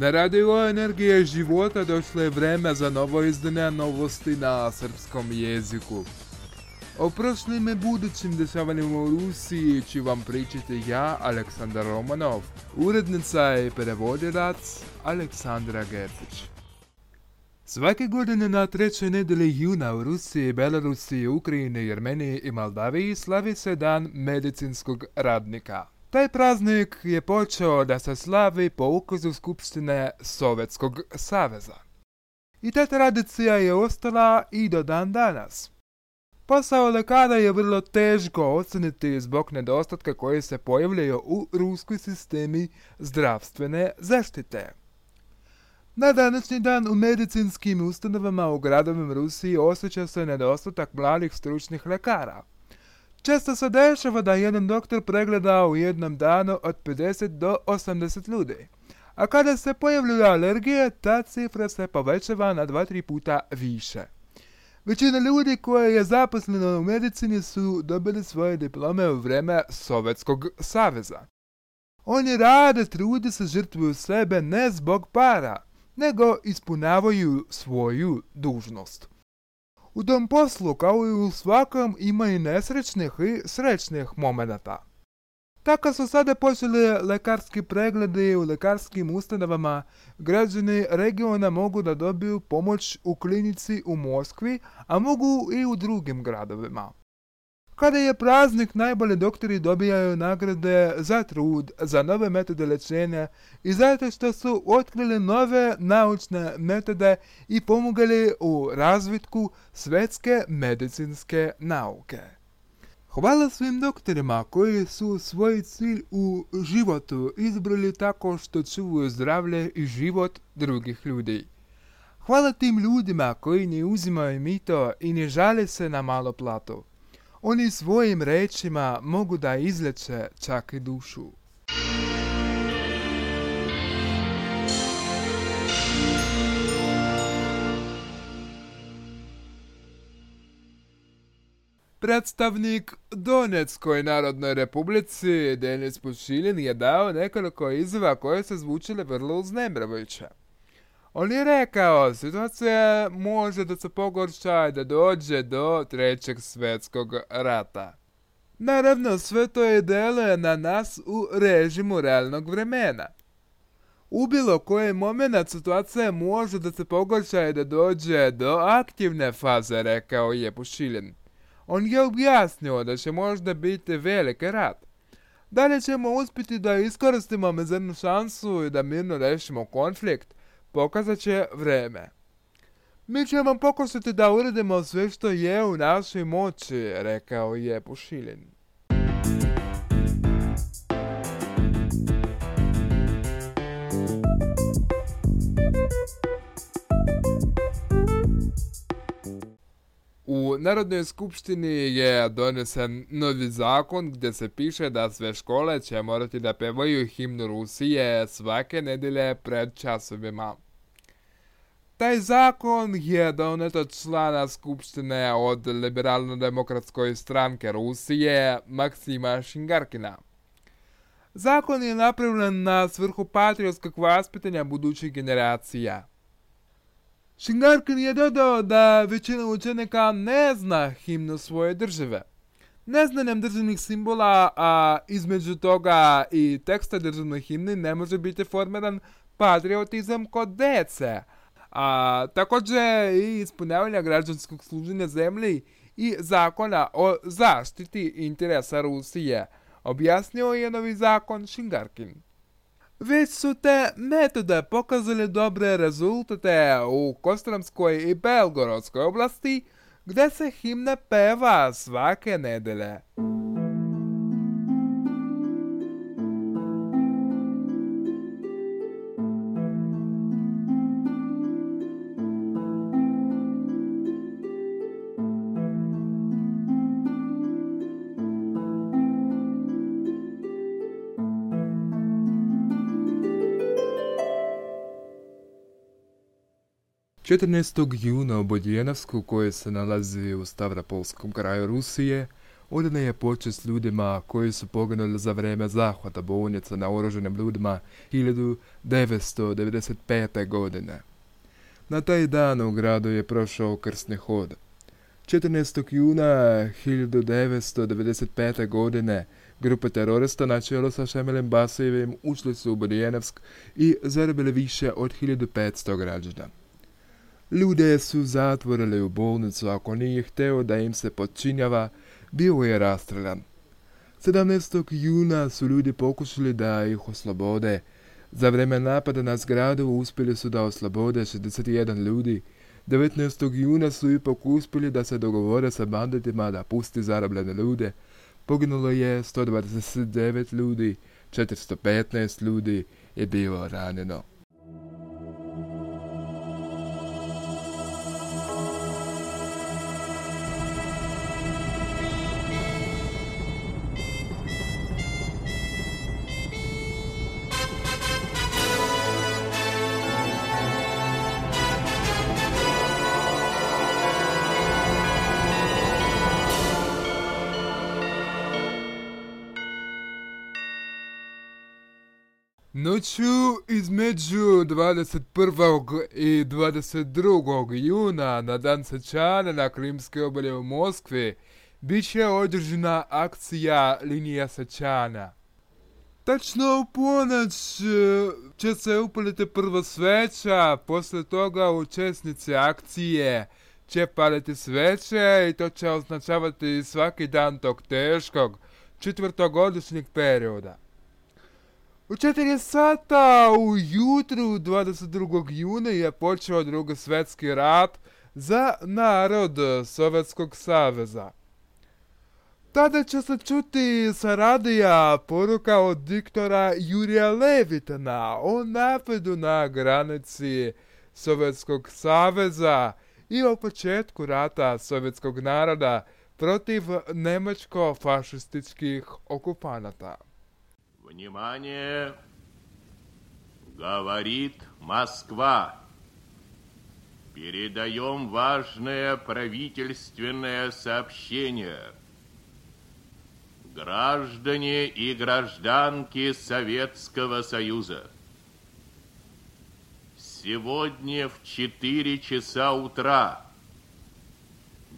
Na radio Energije života došlo je vreme za novo izdane novosti na srpskom jeziku. O prošlim i budućim dešavanjima u Rusiji ću vam pričati ja, Aleksandar Romanov, urednica i prevodilac Aleksandra Gertić. Svake godine na trećoj nedjelji juna u Rusiji, Belorusiji, Ukrajini, Jermeniji i Moldaviji slavi se dan medicinskog radnika. Taj praznik je počeo da se slavi po ukazu Skupštine Sovjetskog saveza. I ta tradicija je ostala i do dan danas. Posao lekara je vrlo teško oceniti zbog nedostatka koji se pojavljaju u ruskoj sistemi zdravstvene zaštite. Na današnji dan u medicinskim ustanovama u gradovima Rusiji osjeća se nedostatak mladih stručnih lekara. Često se dešava da jedan doktor pregleda u jednom danu od 50 do 80 ljudi. A kada se pojavljuju alergije, ta cifra se povećava na 2-3 puta više. Većina ljudi koja je zaposlena u medicini su dobili svoje diplome u vreme Sovjetskog saveza. Oni rade, trudi se, žrtvuju sebe ne zbog para, nego ispunavaju svoju dužnost. U tom poslu, kao i u svakom, ima i nesrećnih i srećnih momenata. Tako su sada počeli lekarski pregledi u lekarskim ustanovama. Građani regiona mogu da dobiju pomoć u klinici u Moskvi, a mogu i u drugim gradovima. Kada je praznik, najbolji doktori dobijaju nagrade za trud, za nove metode lečenja i zato što su otkrili nove naučne metode i pomogali u razvitku svetske medicinske nauke. Hvala svim doktorima koji su svoj cilj u životu izbrali tako što čuvaju zdravlje i život drugih ljudi. Hvala tim ljudima koji ne uzimaju mito i ne žale se na malo platu. Oni svojim rečima mogu da izleče čak i dušu. Predstavnik Donetskoj narodnoj republici Denis Pušilin je dao nekoliko izjava koje se zvučile vrlo uznemravajuće. On je rekao, situacija može da se pogorša i da dođe do trećeg svjetskog rata. Naravno, sve to je deluje na nas u režimu realnog vremena. U bilo koji moment situacija može da se pogorša i da dođe do aktivne faze, rekao je Pušilin. On je objasnio da će možda biti veliki rat. Da li ćemo uspjeti da iskoristimo mezernu šansu i da mirno rešimo konflikt, pokazat će vreme. Mi ćemo pokušati da uredimo sve što je u našoj moći, rekao je Pušilin. U Narodnoj skupštini je donesen novi zakon gdje se piše da sve škole će morati da pevaju himnu Rusije svake nedelje pred časovima. Taj zakon je donet od člana skupštine od liberalno-demokratskoj stranke Rusije Maksima Šingarkina. Zakon je napravljen na svrhu patriotskog vaspitanja budućih generacija. Šingarkin je dodao da većina učenika ne zna himnu svoje države. Neznanjem državnih simbola, a između toga i teksta državne himne ne može biti formiran patriotizam kod dece, a također i ispunjavanja građanskog služenja zemlji i zakona o zaštiti interesa Rusije, objasnio je novi zakon Šingarkin. Već su te metode pokazali dobre rezultate u Kostramskoj i Belgorodskoj oblasti, gdje se himna peva svake nedelje. 14. juna u Bodjenovsku, koje se nalazi u Stavropolskom kraju Rusije, odana je počest ljudima koji su poginuli za vrijeme zahvata bolnica na oruženim ljudima 1995. godine. Na taj dan u gradu je prošao krsni hod. 14. juna 1995. godine grupa terorista na čelu sa Šemelem Basijevim ušli su u Bodijenevsk i zarobili više od 1500 građana. Ljude su zatvorili u bolnicu, ako nije hteo da im se počinjava, bio je rastreljan. 17. juna su ljudi pokušali da ih oslobode. Za vreme napada na zgradu uspjeli su da oslobode 61 ljudi. 19. juna su ipak uspjeli da se dogovore sa banditima da pusti zarobljene ljude. Poginulo je 129 ljudi, 415 ljudi je bilo ranjeno. Noću između 21. i 22. juna na dan Sečana na Krimske obalje u Moskvi bit će održana akcija Linija Sečana. Tačno u ponoć e, će se upaliti prva sveća, posle toga učesnici akcije će paliti sveće i to će označavati svaki dan tog teškog četvrtogodišnjeg perioda. U 4 sata ujutru 22. juna je počeo drugi svjetski rat za narod Sovjetskog saveza. Tada će se čuti sa radija poruka od diktora Jurija Levitana o napadu na granici Sovjetskog saveza i o početku rata sovjetskog naroda protiv nemačko-fašističkih okupanata. Внимание! Говорит Москва. Передаем важное правительственное сообщение. Граждане и гражданки Советского Союза. Сегодня в 4 часа утра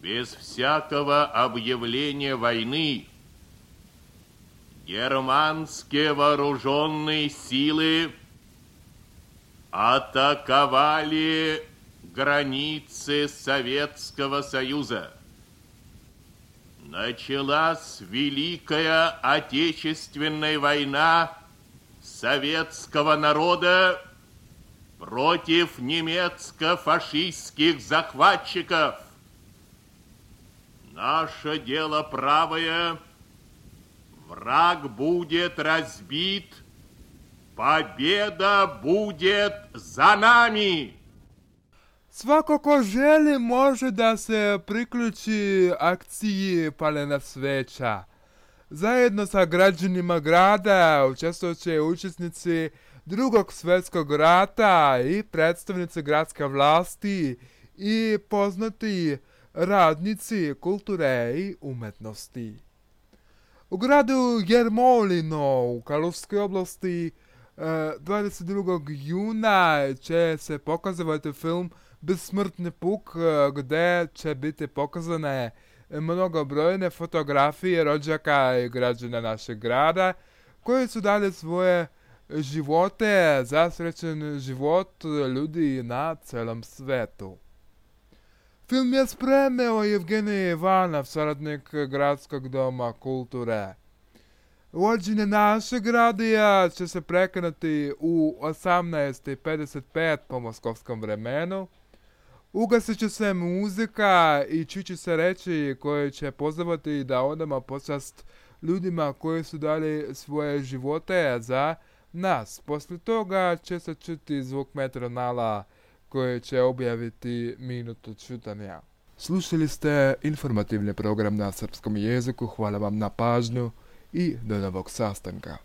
без всякого объявления войны Германские вооруженные силы атаковали границы Советского Союза. Началась Великая Отечественная война советского народа против немецко-фашистских захватчиков. Наше дело правое – Враг будет разбит, победа будет за nami! Svako ko želi može da se priključi akciji Palena sveća. Zajedno sa građanima grada učestvovat će učesnici drugog svjetskog rata i predstavnici gradske vlasti i poznati radnici kulture i umetnosti. U gradu Jermolino u Karlovskoj oblasti 22. E, juna će se pokazati film Besmrtni puk gdje će biti pokazane mnogobrojne fotografije rođaka i građana našeg grada koji su dali svoje živote za srećen život ljudi na celom svetu. Film je spremio Evgenij Ivanov, saradnik Gradskog doma kulture. Vođenje našeg radija će se prekinuti u 18.55 po moskovskom vremenu. Ugasit će se muzika i čući se reći koje će pozivati da odamo počast ljudima koji su dali svoje živote za nas. Poslije toga će se čuti zvuk metronala koje će objaviti minutu čutanja. Slušali ste informativni program na srpskom jeziku, hvala vam na pažnju i do novog sastanka.